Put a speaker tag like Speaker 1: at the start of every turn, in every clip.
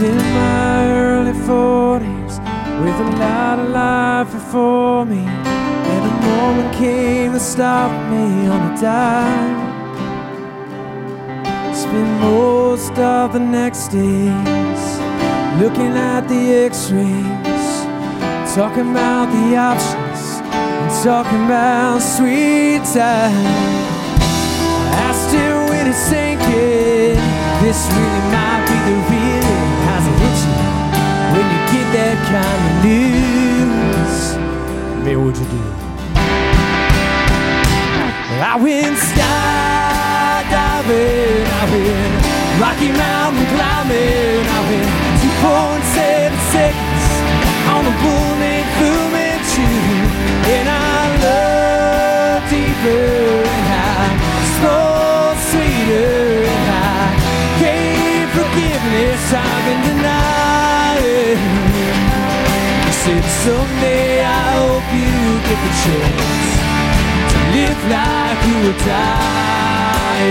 Speaker 1: in my early 40s with a lot of life before me. And a moment came to stop me on a dime. Spent most of the next days looking at the x rays, talking about the options, and talking about sweet time. I still when it's sinking. This really might be the real. That kind of news? Man, what'd you do? I went skydiving. I went Rocky Mountain climbing. I went 2.7 seconds on a bull named Fu Manchu, and I love deeper and high, slow, sweeter and high. Gave forgiveness I've been said someday I hope you get the chance to live like you were dying.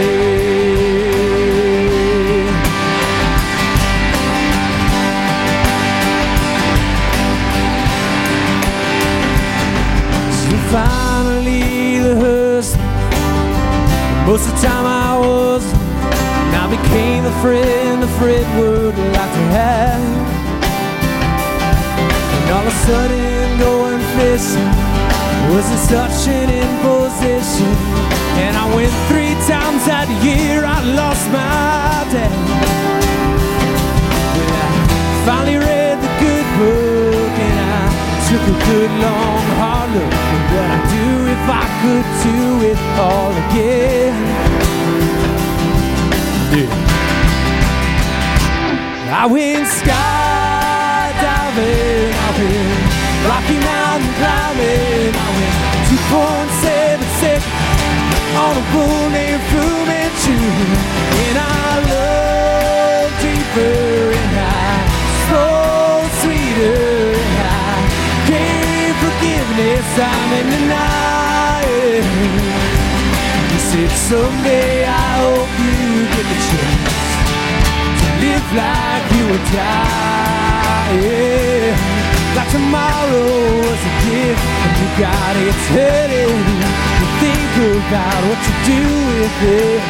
Speaker 1: So finally the husband. Most of the time I was, and I became the friend a Fred would like to have. All of a sudden going fishing was in such an imposition. And I went three times that year, I lost my dad. Well, I finally read the good book and I took a good long hard look at what I'd do if I could do it all again. Yeah. I went skydiving, Rocky Mountain climbing, I went 2.7 seconds on a bull named Fu Manchu, and I love deeper and high, slow, sweeter and high. Gave forgiveness, I'm in denying. He said someday I hope you get the chance to live like you would die. Like tomorrow was a gift and you got eternity. You think about what you do with it.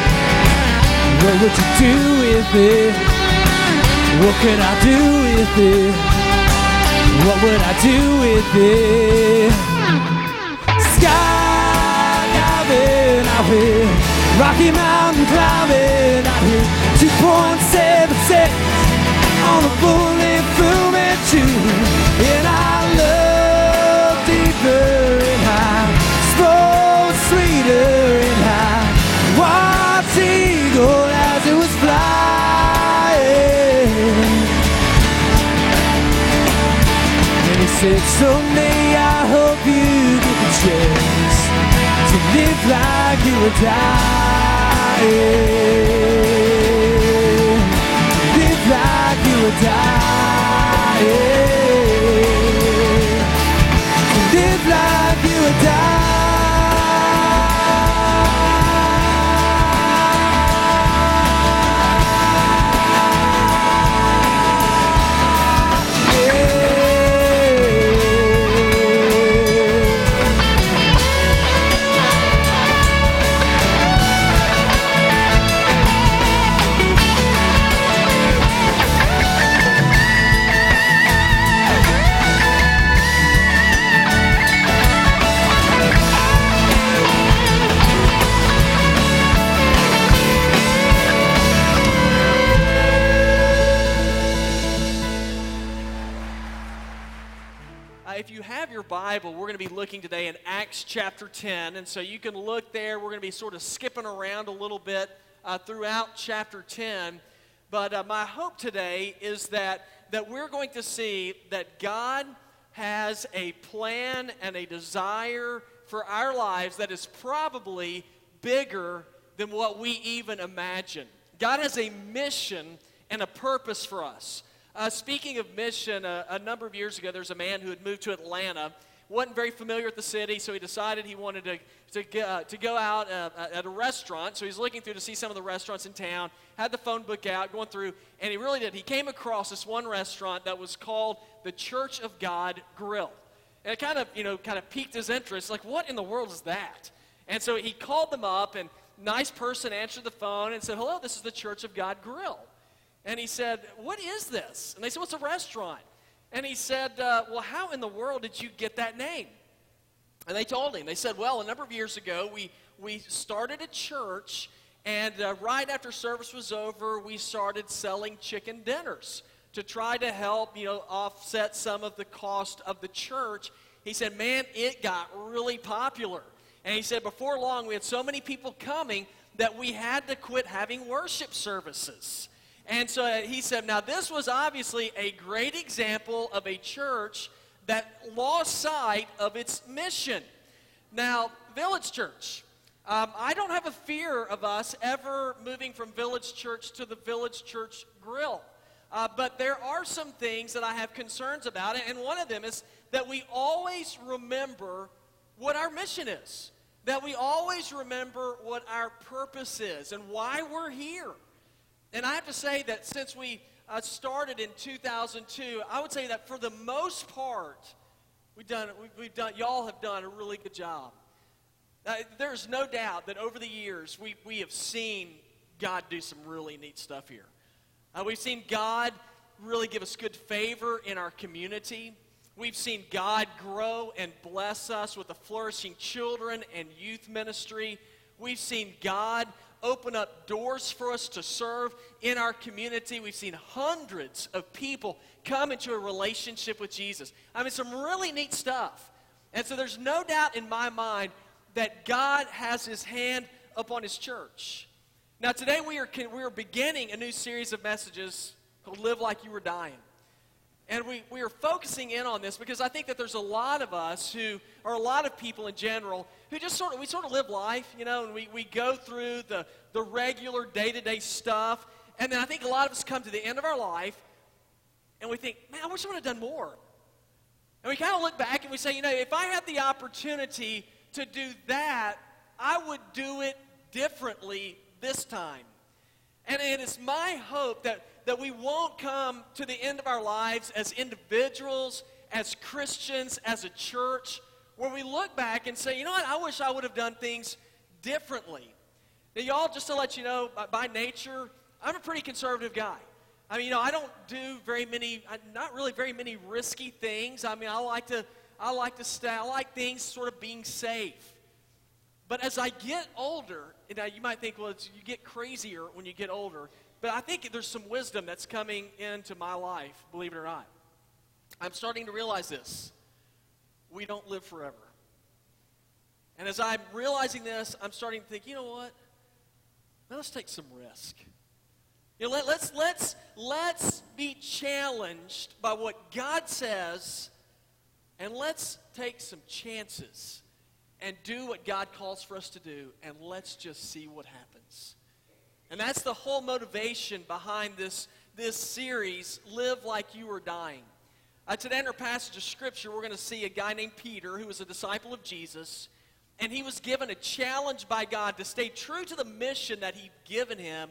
Speaker 1: What would you do with it? What could I do with it? What would I do with it? Skydiving, I went Rocky Mountain climbing, I went 2.7 seconds on a bullet Fu said, someday I hope you get the chance to live like you were dying. Live like you were dying. Live like you were dying.
Speaker 2: Looking today in Acts chapter 10. And so you can look there. We're going to be sort of skipping around a little bit uh, throughout chapter 10. But uh, my hope today is that, that we're going to see that God has a plan and a desire for our lives that is probably bigger than what we even imagine. God has a mission and a purpose for us. Uh, speaking of mission, uh, a number of years ago, there's a man who had moved to Atlanta wasn't very familiar with the city, so he decided he wanted to, to, uh, to go out uh, at a restaurant. So he's looking through to see some of the restaurants in town, had the phone book out, going through, and he really did. He came across this one restaurant that was called the Church of God Grill. And it kind of, you know, kind of piqued his interest. Like, what in the world is that? And so he called them up, and nice person answered the phone and said, Hello, this is the Church of God Grill. And he said, What is this? And they said, well, a restaurant? And he said, uh, Well, how in the world did you get that name? And they told him, They said, Well, a number of years ago, we, we started a church, and uh, right after service was over, we started selling chicken dinners to try to help, you know, offset some of the cost of the church. He said, Man, it got really popular. And he said, Before long, we had so many people coming that we had to quit having worship services. And so he said, now this was obviously a great example of a church that lost sight of its mission. Now, Village Church, um, I don't have a fear of us ever moving from Village Church to the Village Church Grill. Uh, but there are some things that I have concerns about, and one of them is that we always remember what our mission is, that we always remember what our purpose is and why we're here. And I have to say that since we uh, started in 2002, I would say that for the most part, we've done, we've, we've done, y'all have done a really good job. Uh, there's no doubt that over the years, we, we have seen God do some really neat stuff here. Uh, we've seen God really give us good favor in our community. We've seen God grow and bless us with a flourishing children and youth ministry. We've seen God open up doors for us to serve in our community. We've seen hundreds of people come into a relationship with Jesus. I mean, some really neat stuff. And so there's no doubt in my mind that God has his hand upon his church. Now, today we are, we are beginning a new series of messages called Live Like You Were Dying. And we, we are focusing in on this because I think that there's a lot of us who, or a lot of people in general, who just sort of, we sort of live life, you know, and we, we go through the, the regular day to day stuff. And then I think a lot of us come to the end of our life and we think, man, I wish I would have done more. And we kind of look back and we say, you know, if I had the opportunity to do that, I would do it differently this time. And it is my hope that that we won't come to the end of our lives as individuals, as Christians, as a church, where we look back and say, you know what, I wish I would have done things differently. Now, y'all, just to let you know, by, by nature, I'm a pretty conservative guy. I mean, you know, I don't do very many, not really very many risky things. I mean, I like to, I like to stay, I like things sort of being safe. But as I get older, now you might think, well, you get crazier when you get older. But I think there's some wisdom that's coming into my life, believe it or not. I'm starting to realize this. We don't live forever. And as I'm realizing this, I'm starting to think, you know what? Let's take some risk. You know, let, let's, let's, let's be challenged by what God says, and let's take some chances and do what God calls for us to do, and let's just see what happens. And that's the whole motivation behind this, this series, Live Like You Are Dying. Uh, today in our passage of Scripture, we're going to see a guy named Peter who was a disciple of Jesus. And he was given a challenge by God to stay true to the mission that he'd given him,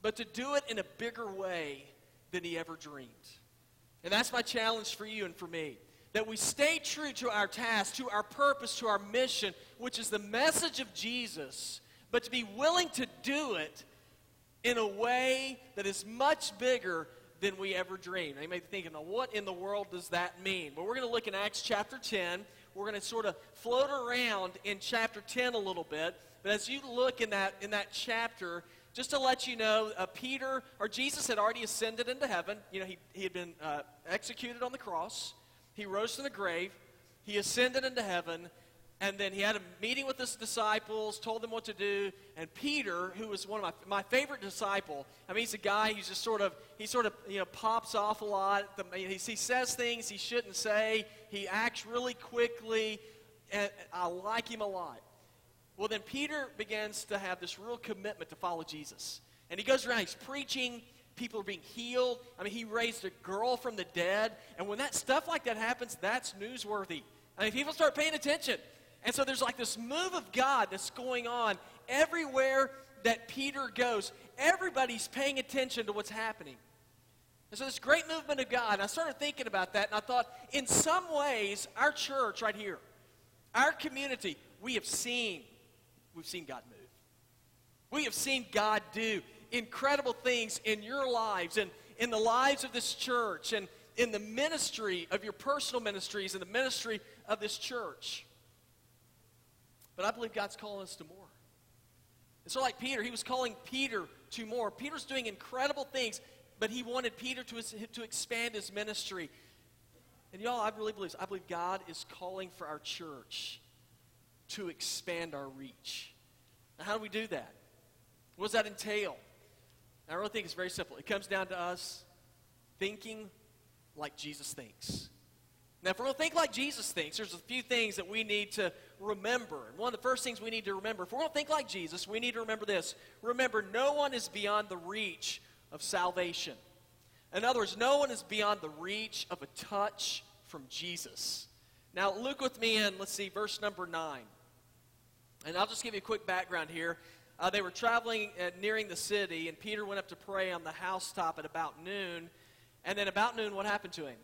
Speaker 2: but to do it in a bigger way than he ever dreamed. And that's my challenge for you and for me. That we stay true to our task, to our purpose, to our mission, which is the message of Jesus but to be willing to do it in a way that is much bigger than we ever dreamed. Now, you may be thinking, well, what in the world does that mean? Well, we're going to look in Acts chapter 10. We're going to sort of float around in chapter 10 a little bit. But as you look in that, in that chapter, just to let you know, uh, Peter, or Jesus had already ascended into heaven. You know, he, he had been uh, executed on the cross. He rose from the grave. He ascended into heaven. And then he had a meeting with his disciples, told them what to do. And Peter, who was one of my, my favorite disciple, I mean, he's a guy who's just sort of, he sort of, you know, pops off a lot. The, he, he says things he shouldn't say. He acts really quickly. And I like him a lot. Well, then Peter begins to have this real commitment to follow Jesus. And he goes around, he's preaching People are being healed. I mean, he raised a girl from the dead. And when that stuff like that happens, that's newsworthy. I mean, people start paying attention. And so there's like this move of God that's going on everywhere that Peter goes. Everybody's paying attention to what's happening. And so this great movement of God, I started thinking about that, and I thought, in some ways, our church right here, our community, we have seen, we've seen God move. We have seen God do incredible things in your lives and in the lives of this church and in the ministry of your personal ministries and the ministry of this church. But I believe God's calling us to more. Sort of like Peter. He was calling Peter to more. Peter's doing incredible things, but he wanted Peter to, to expand his ministry. And y'all, I really believe I believe God is calling for our church to expand our reach. Now, how do we do that? What does that entail? And I really think it's very simple. It comes down to us thinking like Jesus thinks. Now, if we're going to think like Jesus thinks, there's a few things that we need to remember. And one of the first things we need to remember, if going to think like Jesus, we need to remember this. Remember, no one is beyond the reach of salvation. In other words, no one is beyond the reach of a touch from Jesus. Now, look with me in, let's see, verse number 9. And I'll just give you a quick background here. Uh, they were traveling, uh, nearing the city, and Peter went up to pray on the housetop at about noon. And then, about noon, what happened to him?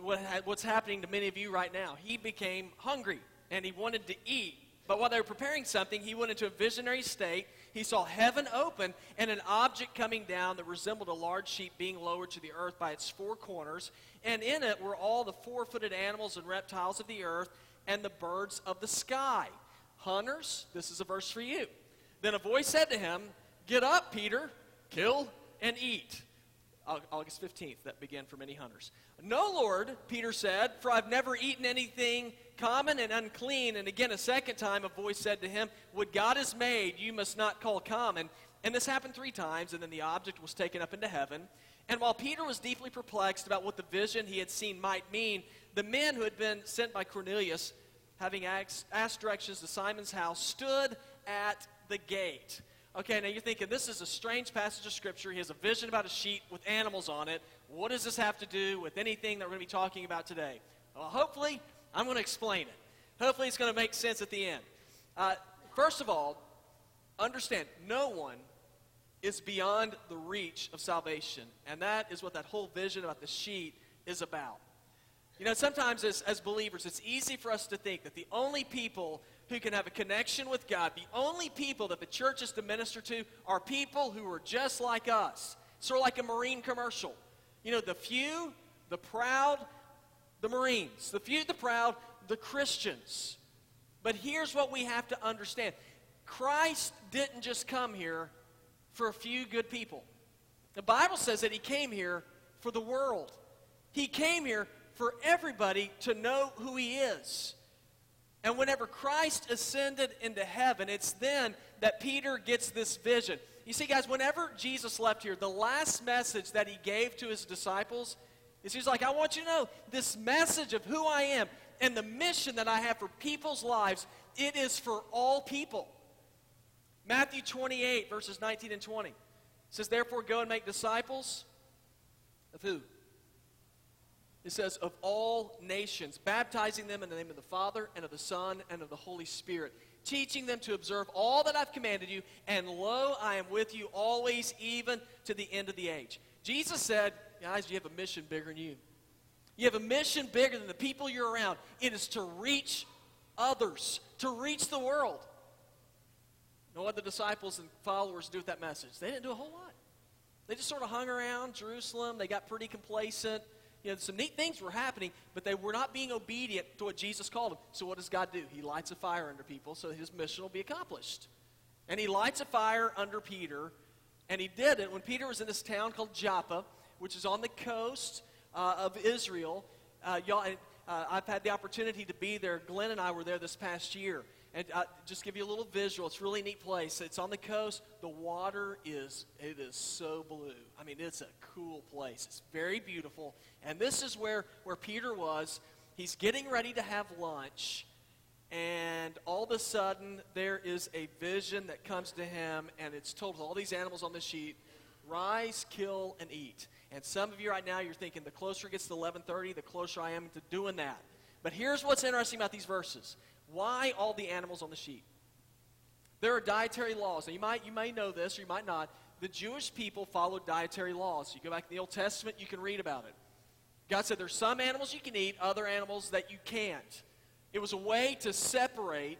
Speaker 2: What, what's happening to many of you right now? He became hungry and he wanted to eat. But while they were preparing something, he went into a visionary state. He saw heaven open and an object coming down that resembled a large sheep being lowered to the earth by its four corners. And in it were all the four footed animals and reptiles of the earth and the birds of the sky. Hunters, this is a verse for you. Then a voice said to him, Get up, Peter, kill and eat. August 15th, that began for many hunters. No, Lord, Peter said, for I've never eaten anything common and unclean. And again, a second time, a voice said to him, What God has made, you must not call common. And this happened three times, and then the object was taken up into heaven. And while Peter was deeply perplexed about what the vision he had seen might mean, the men who had been sent by Cornelius, having asked, asked directions to Simon's house, stood at the gate. Okay, now you're thinking this is a strange passage of Scripture. He has a vision about a sheep with animals on it. What does this have to do with anything that we're going to be talking about today? Well, hopefully, I'm going to explain it. Hopefully, it's going to make sense at the end. Uh, first of all, understand no one is beyond the reach of salvation. And that is what that whole vision about the sheet is about. You know, sometimes as, as believers, it's easy for us to think that the only people who can have a connection with God. The only people that the church is to minister to are people who are just like us. Sort of like a Marine commercial. You know, the few, the proud, the Marines. The few, the proud, the Christians. But here's what we have to understand Christ didn't just come here for a few good people. The Bible says that He came here for the world, He came here for everybody to know who He is. And whenever Christ ascended into heaven, it's then that Peter gets this vision. You see, guys, whenever Jesus left here, the last message that he gave to his disciples is he's like, I want you to know this message of who I am and the mission that I have for people's lives, it is for all people. Matthew 28, verses 19 and 20 says, Therefore, go and make disciples of who? it says, of all nations, baptizing them in the name of the Father and of the Son and of the Holy Spirit, teaching them to observe all that I've commanded you, and lo, I am with you always, even to the end of the age. Jesus said, guys, you have a mission bigger than you. You have a mission bigger than the people you're around. It is to reach others, to reach the world. What the disciples and followers do with that message? They didn't do a whole lot. They just sort of hung around Jerusalem. They got pretty complacent you know, some neat things were happening, but they were not being obedient to what Jesus called them. So what does God do? He lights a fire under people so his mission will be accomplished. And he lights a fire under Peter, and he did it when Peter was in this town called Joppa, which is on the coast uh, of Israel. Uh, y'all, uh, I've had the opportunity to be there. Glenn and I were there this past year. And uh, just give you a little visual. It's a really neat place. It's on the coast. The water is it is so blue. I mean, it's a cool place. It's very beautiful. And this is where where Peter was. He's getting ready to have lunch, and all of a sudden there is a vision that comes to him, and it's told all these animals on the sheet. Rise, kill, and eat. And some of you right now, you're thinking the closer it gets to 11:30, the closer I am to doing that. But here's what's interesting about these verses: Why all the animals on the sheet? There are dietary laws. Now you might you may know this, or you might not. The Jewish people followed dietary laws. You go back to the Old Testament, you can read about it. God said there's some animals you can eat, other animals that you can't. It was a way to separate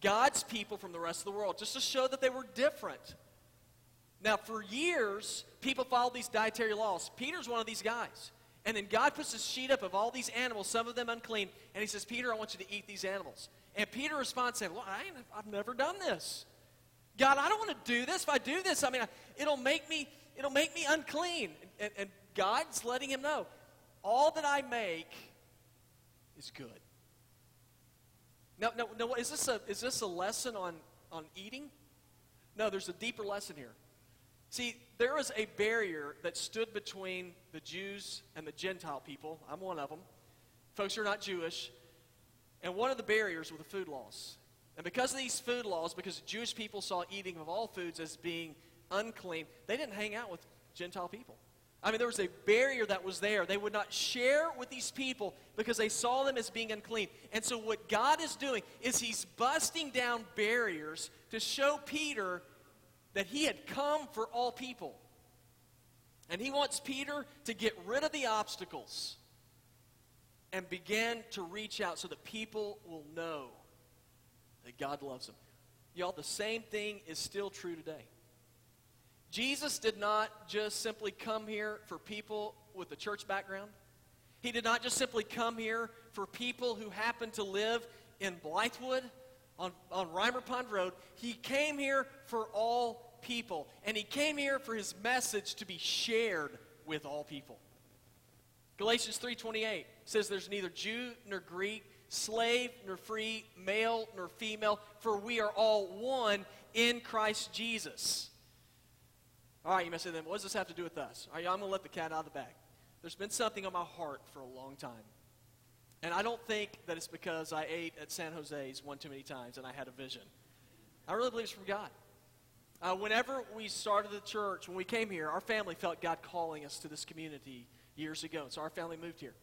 Speaker 2: God's people from the rest of the world, just to show that they were different. Now, for years, people followed these dietary laws. Peter's one of these guys. And then God puts a sheet up of all these animals, some of them unclean, and he says, Peter, I want you to eat these animals. And Peter responds saying, Well, I have never done this. God, I don't want to do this. If I do this, I mean, it'll make me, it'll make me unclean. And, and God's letting him know, all that I make is good. Now, no, no, is this a, is this a lesson on, on eating? No, there's a deeper lesson here. See, there was a barrier that stood between the Jews and the Gentile people. I'm one of them. Folks who are not Jewish. And one of the barriers were the food laws. And because of these food laws, because Jewish people saw eating of all foods as being unclean, they didn't hang out with Gentile people. I mean, there was a barrier that was there. They would not share with these people because they saw them as being unclean. And so, what God is doing is He's busting down barriers to show Peter that He had come for all people. And He wants Peter to get rid of the obstacles and begin to reach out so that people will know that God loves them. Y'all, the same thing is still true today. Jesus did not just simply come here for people with a church background. He did not just simply come here for people who happen to live in Blythewood on, on Rimer Pond Road. He came here for all people. And he came here for his message to be shared with all people. Galatians 3:28 says there's neither Jew nor Greek, slave nor free, male nor female, for we are all one in Christ Jesus. All right, you may say then, what does this have to do with us? All right, I'm going to let the cat out of the bag. There's been something on my heart for a long time. And I don't think that it's because I ate at San Jose's one too many times and I had a vision. I really believe it's from God. Uh, whenever we started the church, when we came here, our family felt God calling us to this community years ago. So our family moved here.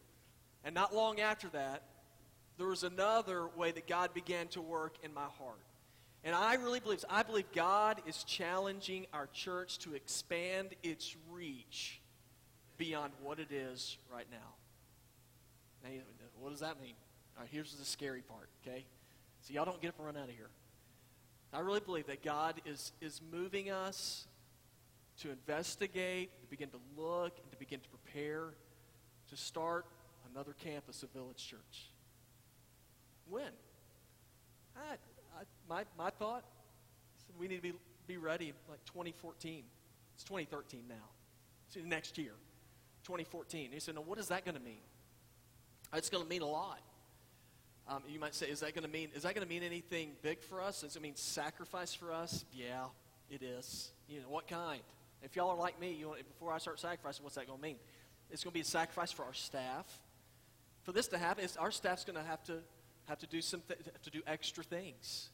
Speaker 2: And not long after that, there was another way that God began to work in my heart. And I really believe, I believe God is challenging our church to expand its reach beyond what it is right now. Now, what does that mean? All right, here's the scary part, okay? So y'all don't get up and run out of here. I really believe that God is, is moving us to investigate, to begin to look, and to begin to prepare to start another campus of Village Church. When? I, I, my, my thought we need to be, be ready like 2014. It's 2013 now. It's next year, 2014. He said, now what is that going to mean? It's going to mean a lot. Um, you might say, is that going to mean is that going to mean anything big for us? Does it mean sacrifice for us? Yeah, it is. You know what kind? If y'all are like me, you before I start sacrificing, what's that going to mean? It's going to be a sacrifice for our staff. For this to happen, our staff's going to have to have to do some th- to do extra things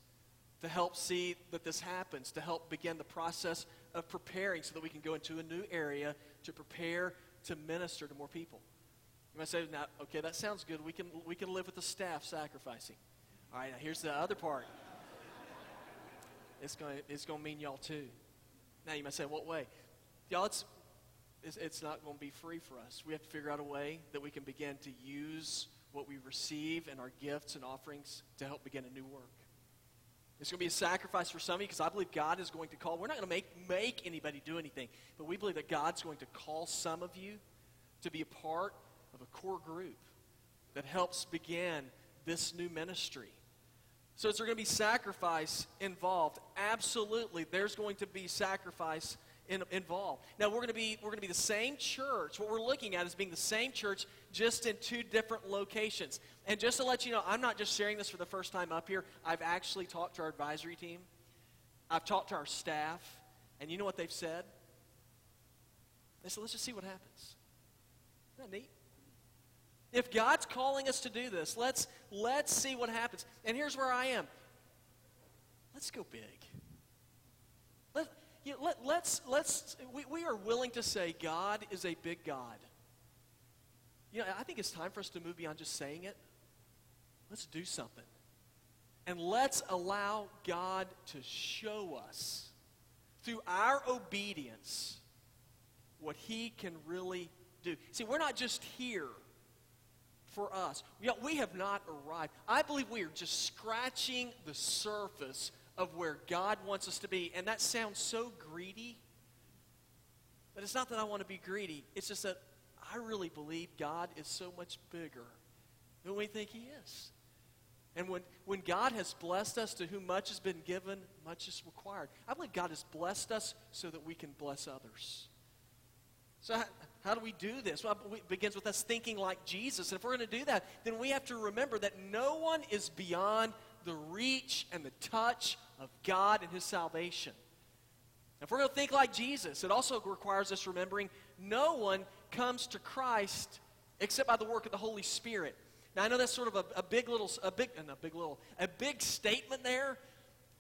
Speaker 2: to help see that this happens, to help begin the process of preparing so that we can go into a new area to prepare to minister to more people. You might say, now, okay, that sounds good. We can, we can live with the staff sacrificing. All right, now here's the other part. It's going it's going to mean y'all too. Now you might say, what way? Y'all, it's, it's, it's not going to be free for us. We have to figure out a way that we can begin to use what we receive and our gifts and offerings to help begin a new work. It's going to be a sacrifice for some of you because I believe God is going to call. We're not going to make, make anybody do anything, but we believe that God's going to call some of you to be a part of a core group that helps begin this new ministry. So is there going to be sacrifice involved? Absolutely. There's going to be sacrifice in, involved. Now we're going to be we're going to be the same church. What we're looking at is being the same church just in two different locations. And just to let you know, I'm not just sharing this for the first time up here. I've actually talked to our advisory team. I've talked to our staff, and you know what they've said? They said, "Let's just see what happens." Isn't that neat? If God's calling us to do this, let's let's see what happens. And here's where I am. Let's go big you know, let, let's, let's, we, we are willing to say God is a big God. You know, I think it's time for us to move beyond just saying it. Let's do something. And let's allow God to show us through our obedience what He can really do. See, we're not just here for us. We, we have not arrived. I believe we are just scratching the surface of where God wants us to be. And that sounds so greedy. But it's not that I want to be greedy. It's just that I really believe God is so much bigger than we think He is. And when, when God has blessed us to whom much has been given, much is required. I believe God has blessed us so that we can bless others. So, how, how do we do this? Well, it begins with us thinking like Jesus. And if we're going to do that, then we have to remember that no one is beyond the reach and the touch of God and His salvation. If we're going to think like Jesus, it also requires us remembering no one comes to Christ except by the work of the Holy Spirit. Now I know that's sort of a, a big little, a big, a big little, a big statement there,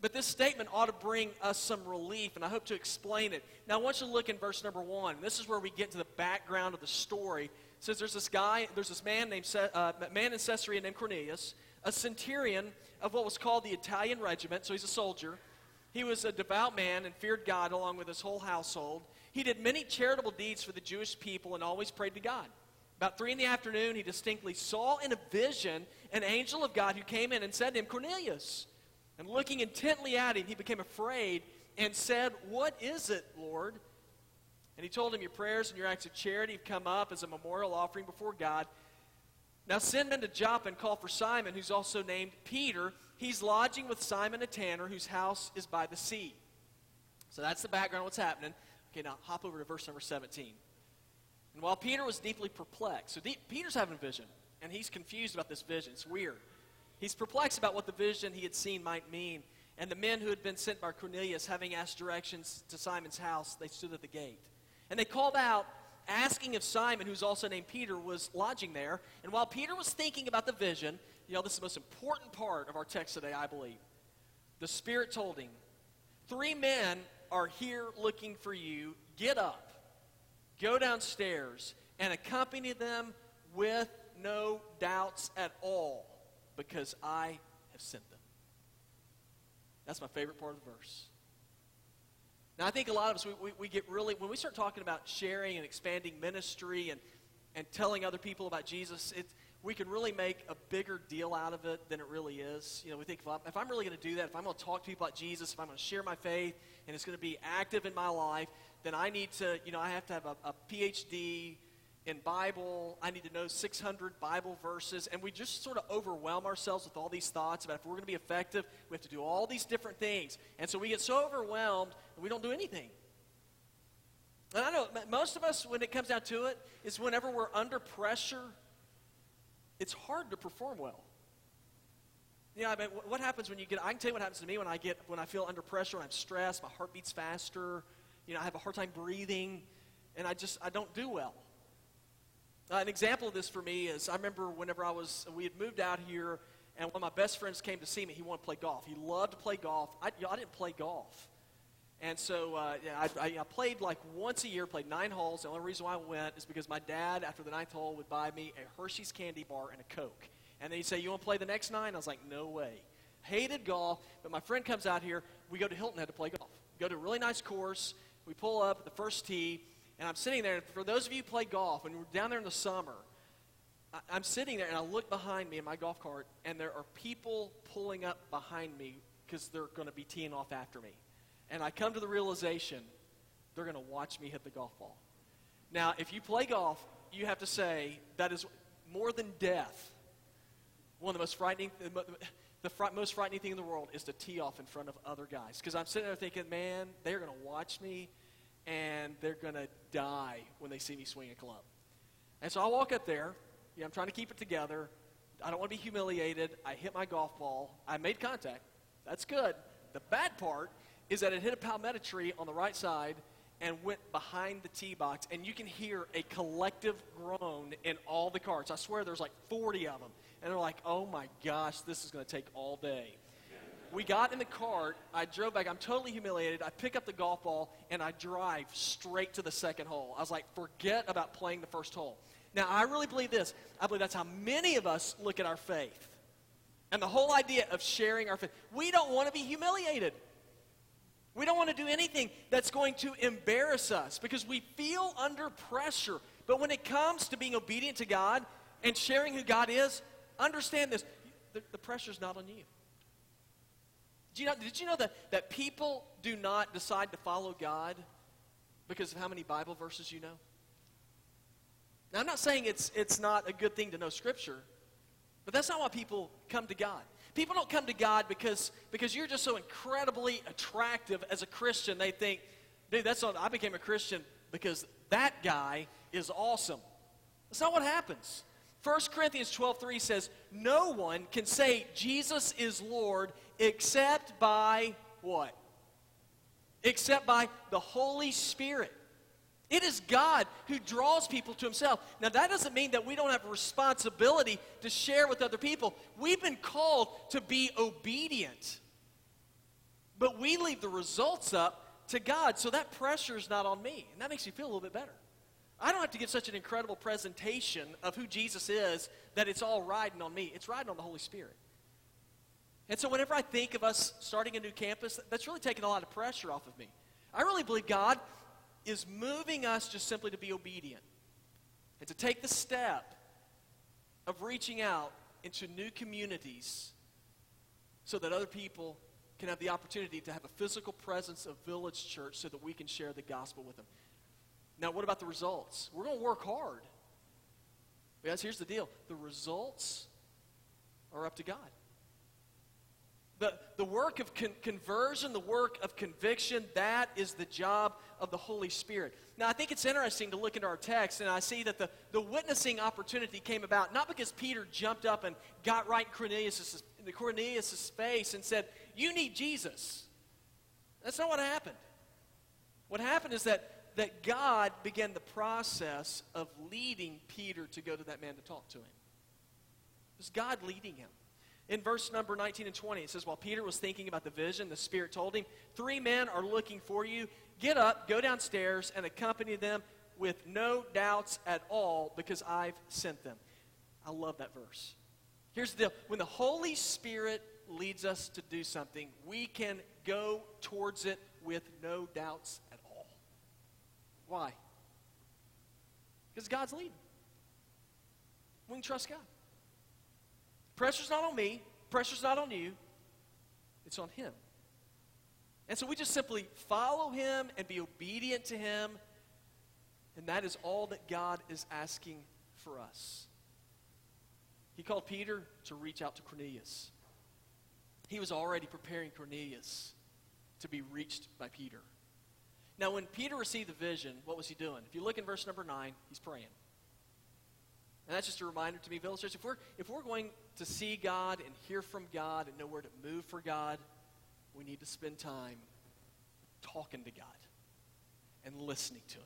Speaker 2: but this statement ought to bring us some relief, and I hope to explain it. Now I want you to look in verse number one. This is where we get to the background of the story. It says there's this guy, there's this man named uh, man in Caesarea named Cornelius, a centurion of what was called the Italian regiment. So he's a soldier. He was a devout man and feared God along with his whole household. He did many charitable deeds for the Jewish people and always prayed to God. About three in the afternoon, he distinctly saw in a vision an angel of God who came in and said to him, Cornelius. And looking intently at him, he became afraid and said, What is it, Lord? And he told him, Your prayers and your acts of charity have come up as a memorial offering before God. Now send men to Joppa and call for Simon, who's also named Peter. He's lodging with Simon a tanner, whose house is by the sea. So that's the background of what's happening. Okay, now hop over to verse number 17. And while Peter was deeply perplexed, so Peter's having a vision, and he's confused about this vision. It's weird. He's perplexed about what the vision he had seen might mean. And the men who had been sent by Cornelius, having asked directions to Simon's house, they stood at the gate. And they called out, asking if Simon, who's also named Peter, was lodging there. And while Peter was thinking about the vision, you know, this is the most important part of our text today, I believe. The Spirit told him, Three men are here looking for you. Get up Go downstairs and accompany them with no doubts at all, because I have sent them. That's my favorite part of the verse. Now, I think a lot of us, we, we, we, get really, when we start talking about sharing and expanding ministry and, and telling other people about Jesus, it, we can really make a bigger deal out of it than it really is. You know, we think if I'm, if I'm really going to do that, if I'm going to talk to people about Jesus, if I'm going to share my faith, and it's going to be active in my life, then I need to, you know, I have to have a, a PhD in Bible. I need to know 600 Bible verses. And we just sort of overwhelm ourselves with all these thoughts about if we're going to be effective, we have to do all these different things. And so we get so overwhelmed that we don't do anything. And I know most of us, when it comes down to it, is whenever we're under pressure, it's hard to perform well. You know, I mean, what happens when you get, I can tell you what happens to me when I get, when I feel under pressure, when I'm stressed, my heart beats faster, you know, I have a hard time breathing, and I just, I don't do well. Uh, an example of this for me is I remember whenever I was, we had moved out here, and one of my best friends came to see me. He wanted to play golf. He loved to play golf. I, you know, I didn't play golf. And so uh, yeah, I, I, played like once a year, played nine holes. The only reason why I went is because my dad, after the ninth hole, would buy me a Hershey's candy bar and a Coke. And then he'd say, You want to play the next nine? I was like, No way. Hated golf, but my friend comes out here. We go to Hilton Head to play golf. Go to a really nice course. We pull up the first tee, and I'm sitting there. And for those of you who play golf, and we're down there in the summer, I, I'm sitting there and I look behind me in my golf cart, and there are people pulling up behind me because they're going to be teeing off after me. And I come to the realization they're going to watch me hit the golf ball. Now, if you play golf, you have to say that is more than death. One of the most frightening, the fr- most frightening thing in the world is to tee off in front of other guys. Because I'm sitting there thinking, man, they're going to watch me and they're going to die when they see me swing a club. And so I walk up there. Know, I'm trying to keep it together. I don't want to be humiliated. I hit my golf ball. I made contact. That's good. The bad part is that it hit a palmetto tree on the right side and went behind the tee box. And you can hear a collective groan in all the carts. I swear there's like 40 of them. And they're like, oh my gosh, this is going to take all day. We got in the cart. I drove back. I'm totally humiliated. I pick up the golf ball and I drive straight to the second hole. I was like, forget about playing the first hole. Now, I really believe this. I believe that's how many of us look at our faith. And the whole idea of sharing our faith. We don't want to be humiliated. We don't want to do anything that's going to embarrass us because we feel under pressure. But when it comes to being obedient to God and sharing who God is, understand this the, the pressure's not on you. Did you, know, did you know that, that people do not decide to follow God because of how many Bible verses you know? Now, I'm not saying it's, it's not a good thing to know Scripture, but that's not why people come to God. People don't come to God because, because you're just so incredibly attractive as a Christian. They think, dude, that's not, I became a Christian because that guy is awesome. That's not what happens. 1 Corinthians 12:3 says, "No one can say Jesus is Lord except by what? Except by the Holy Spirit." It is God who draws people to himself. Now that doesn't mean that we don't have a responsibility to share with other people. We've been called to be obedient. But we leave the results up to God. So that pressure is not on me. And that makes me feel a little bit better. I don't have to give such an incredible presentation of who Jesus is that it's all riding on me. It's riding on the Holy Spirit. And so whenever I think of us starting a new campus, that's really taking a lot of pressure off of me. I really believe God is moving us just simply to be obedient and to take the step of reaching out into new communities so that other people can have the opportunity to have a physical presence of Village Church so that we can share the gospel with them. Now, what about the results? We're going to work hard. Guys, here's the deal the results are up to God. The, the work of con- conversion, the work of conviction, that is the job of the Holy Spirit. Now, I think it's interesting to look into our text, and I see that the, the witnessing opportunity came about not because Peter jumped up and got right in Cornelius' in Cornelius' face and said, You need Jesus. That's not what happened. What happened is that that God began the process of leading Peter to go to that man to talk to him. It was God leading him. In verse number 19 and 20, it says, While Peter was thinking about the vision, the Spirit told him, Three men are looking for you. Get up, go downstairs, and accompany them with no doubts at all, because I've sent them. I love that verse. Here's the deal when the Holy Spirit leads us to do something, we can go towards it with no doubts at all. why? Because God's leading. We can trust God. Pressure's not on me, pressure's not on you, it's on Him. And so we just simply follow Him and be obedient to Him, and that is all that God is asking for us. He called Peter to reach out to Cornelius. He was already preparing Cornelius to be reached by Peter. Now, when Peter received the vision, what was he doing? If you look in verse number 9, he's praying. And that's just a reminder to me, Village Church, if we're, if we're going to see God and hear from God and know where to move for God, we need to spend time talking to God and listening to Him.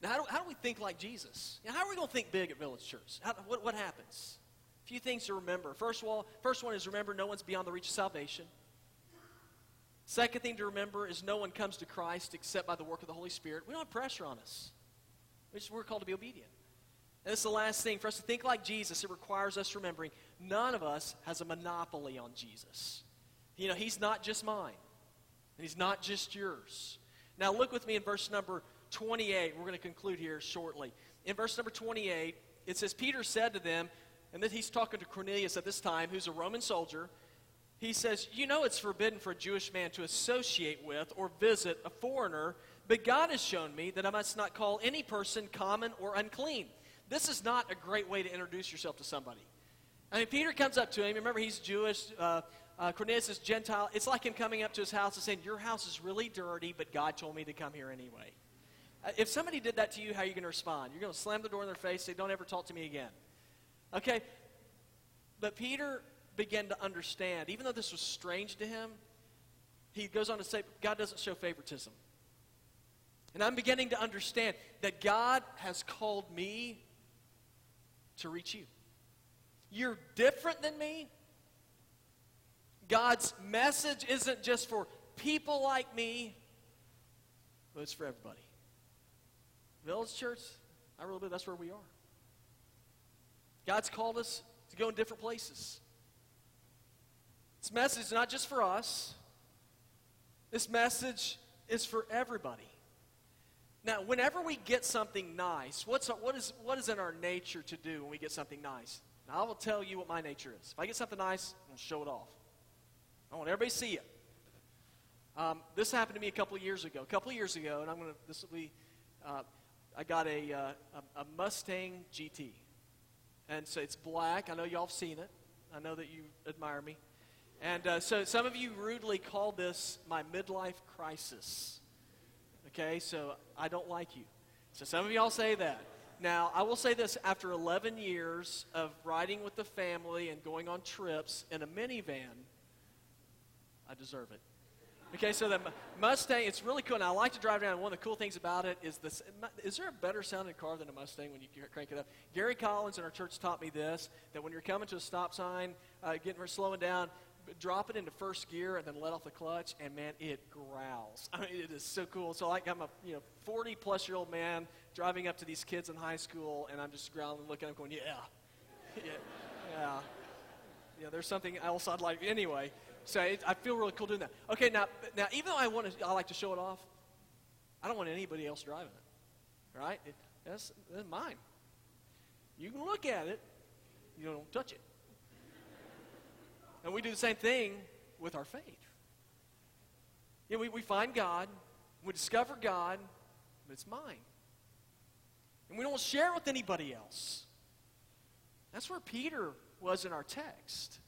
Speaker 2: Now, how do, how do we think like Jesus? How are we going to think big at Village Church? How, what, what happens? A few things to remember. First of all, first one is remember no one's beyond the reach of salvation. Second thing to remember is no one comes to Christ except by the work of the Holy Spirit. We don't have pressure on us. We're called to be obedient. And this is the last thing. For us to think like Jesus, it requires us remembering none of us has a monopoly on Jesus. You know, He's not just mine, and He's not just yours. Now, look with me in verse number 28. We're going to conclude here shortly. In verse number 28, it says, Peter said to them, and then he's talking to Cornelius at this time, who's a Roman soldier he says, You know it's forbidden for a Jewish man to associate with or visit a foreigner, but God has shown me that I must not call any person common or unclean. This is not a great way to introduce yourself to somebody. I mean, Peter comes up to him. Remember, he's Jewish. Uh, uh, Cornelius is Gentile. It's like him coming up to his house and saying, Your house is really dirty, but God told me to come here anyway. Uh, if somebody did that to you, how are you going to respond? You're going to slam the door in their face, say, Don't ever talk to me again. Okay? But Peter began to understand, even though this was strange to him, he goes on to say, God doesn't show favoritism. And I'm beginning to understand that God has called me to reach you. You're different than me, God's message isn't just for people like me, but it's for everybody. Village Church, I really believe that's where we are. God's called us to go in different places. This message is not just for us, this message is for everybody. Now, whenever we get something nice, what's what, is, what is in our nature to do when we get something nice? Now, I will tell you what my nature is. If I get something nice, I'll show it off. I want everybody to see it. Um, this happened to me a couple of years ago. A couple of years ago, and I'm going to, this will be, uh, I got a, uh, a, a Mustang GT. And so it's black. I know y'all have seen it. I know that you admire me. And uh, so some of you rudely call this my midlife crisis. Okay, so I don't like you. So some of y'all say that. Now, I will say this after 11 years of riding with the family and going on trips in a minivan, I deserve it. Okay, so the Mustang, it's really cool. And I like to drive around. One of the cool things about it is this is there a better sounding car than a Mustang when you crank it up? Gary Collins in our church taught me this that when you're coming to a stop sign, uh, getting or slowing down, drop it into first gear and then let off the clutch, and man, it growls. I mean, it is so cool. So like I'm a you know 40 plus year old man driving up to these kids in high school, and I'm just growling, looking at them, going, yeah, yeah, yeah. Yeah, there's something else I'd like anyway. So it, I feel really cool doing that. Okay, now, now even though I want to, I like to show it off. I don't want anybody else driving it. Right? It, that's, that's mine. You can look at it. You don't touch it. And we do the same thing with our faith. You know, we, we find God, we discover God, but it's mine. And we don't share it with anybody else. That's where Peter was in our text.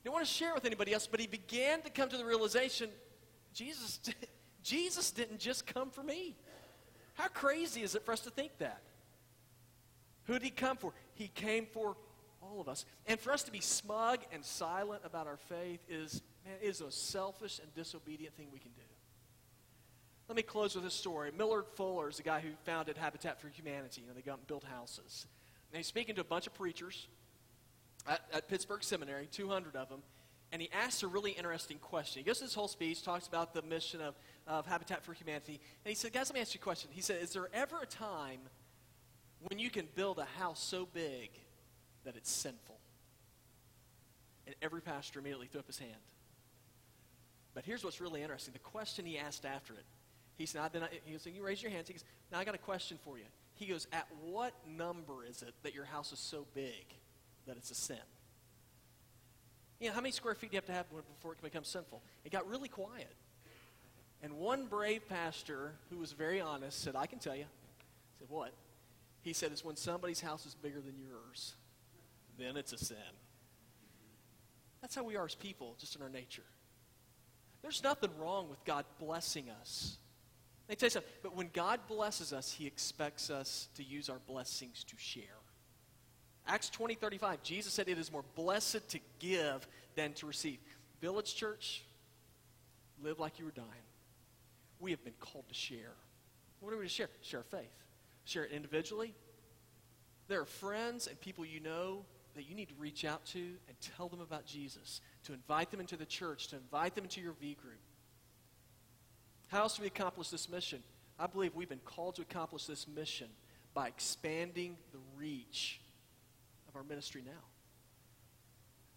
Speaker 2: He didn't want to share it with anybody else, but he began to come to the realization Jesus, Jesus didn't just come for me. How crazy is it for us to think that? Who did he come for? He came for all of us. And for us to be smug and silent about our faith is, man, is a selfish and disobedient thing we can do. Let me close with a story. Millard Fuller is the guy who founded Habitat for Humanity. You know, they got and built houses. And he's speaking to a bunch of preachers at, at Pittsburgh Seminary, 200 of them, and he asks a really interesting question. He goes through this whole speech, talks about the mission of, of Habitat for Humanity, and he said, Guys, let me ask you a question. He said, Is there ever a time when you can build a house so big that it's sinful? And every pastor immediately threw up his hand. But here's what's really interesting the question he asked after it. He said, I, he goes, You raise your hands. He goes, Now I got a question for you. He goes, At what number is it that your house is so big that it's a sin. You know, how many square feet do you have to have before it can become sinful? It got really quiet. And one brave pastor who was very honest said, I can tell you. I said, What? He said, It's when somebody's house is bigger than yours, then it's a sin. That's how we are as people, just in our nature. There's nothing wrong with God blessing us. Me tell you something, but when God blesses us, He expects us to use our blessings to share. Acts 20, 35, Jesus said it is more blessed to give than to receive. Village church, live like you were dying. We have been called to share. What are we to share? Share faith. Share it individually. There are friends and people you know that you need to reach out to and tell them about Jesus, to invite them into the church, to invite them into your V group. How else do we accomplish this mission? I believe we've been called to accomplish this mission by expanding the reach of our ministry now.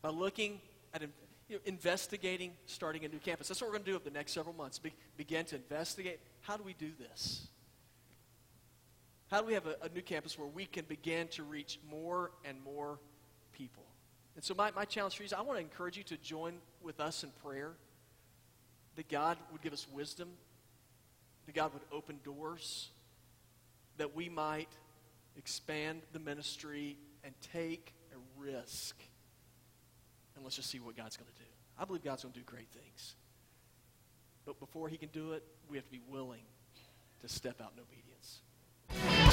Speaker 2: By looking at you know, investigating starting a new campus. That's what we're going to do over the next several months. Be- begin to investigate how do we do this? How do we have a, a, new campus where we can begin to reach more and more people? And so, my, my challenge for you is I want to encourage you to join with us in prayer that God would give us wisdom, that God would open doors, that we might expand the ministry and take a risk. And let's just see what God's going to do. I believe God's going to do great things. But before he can do it, we have to be willing to step out in obedience.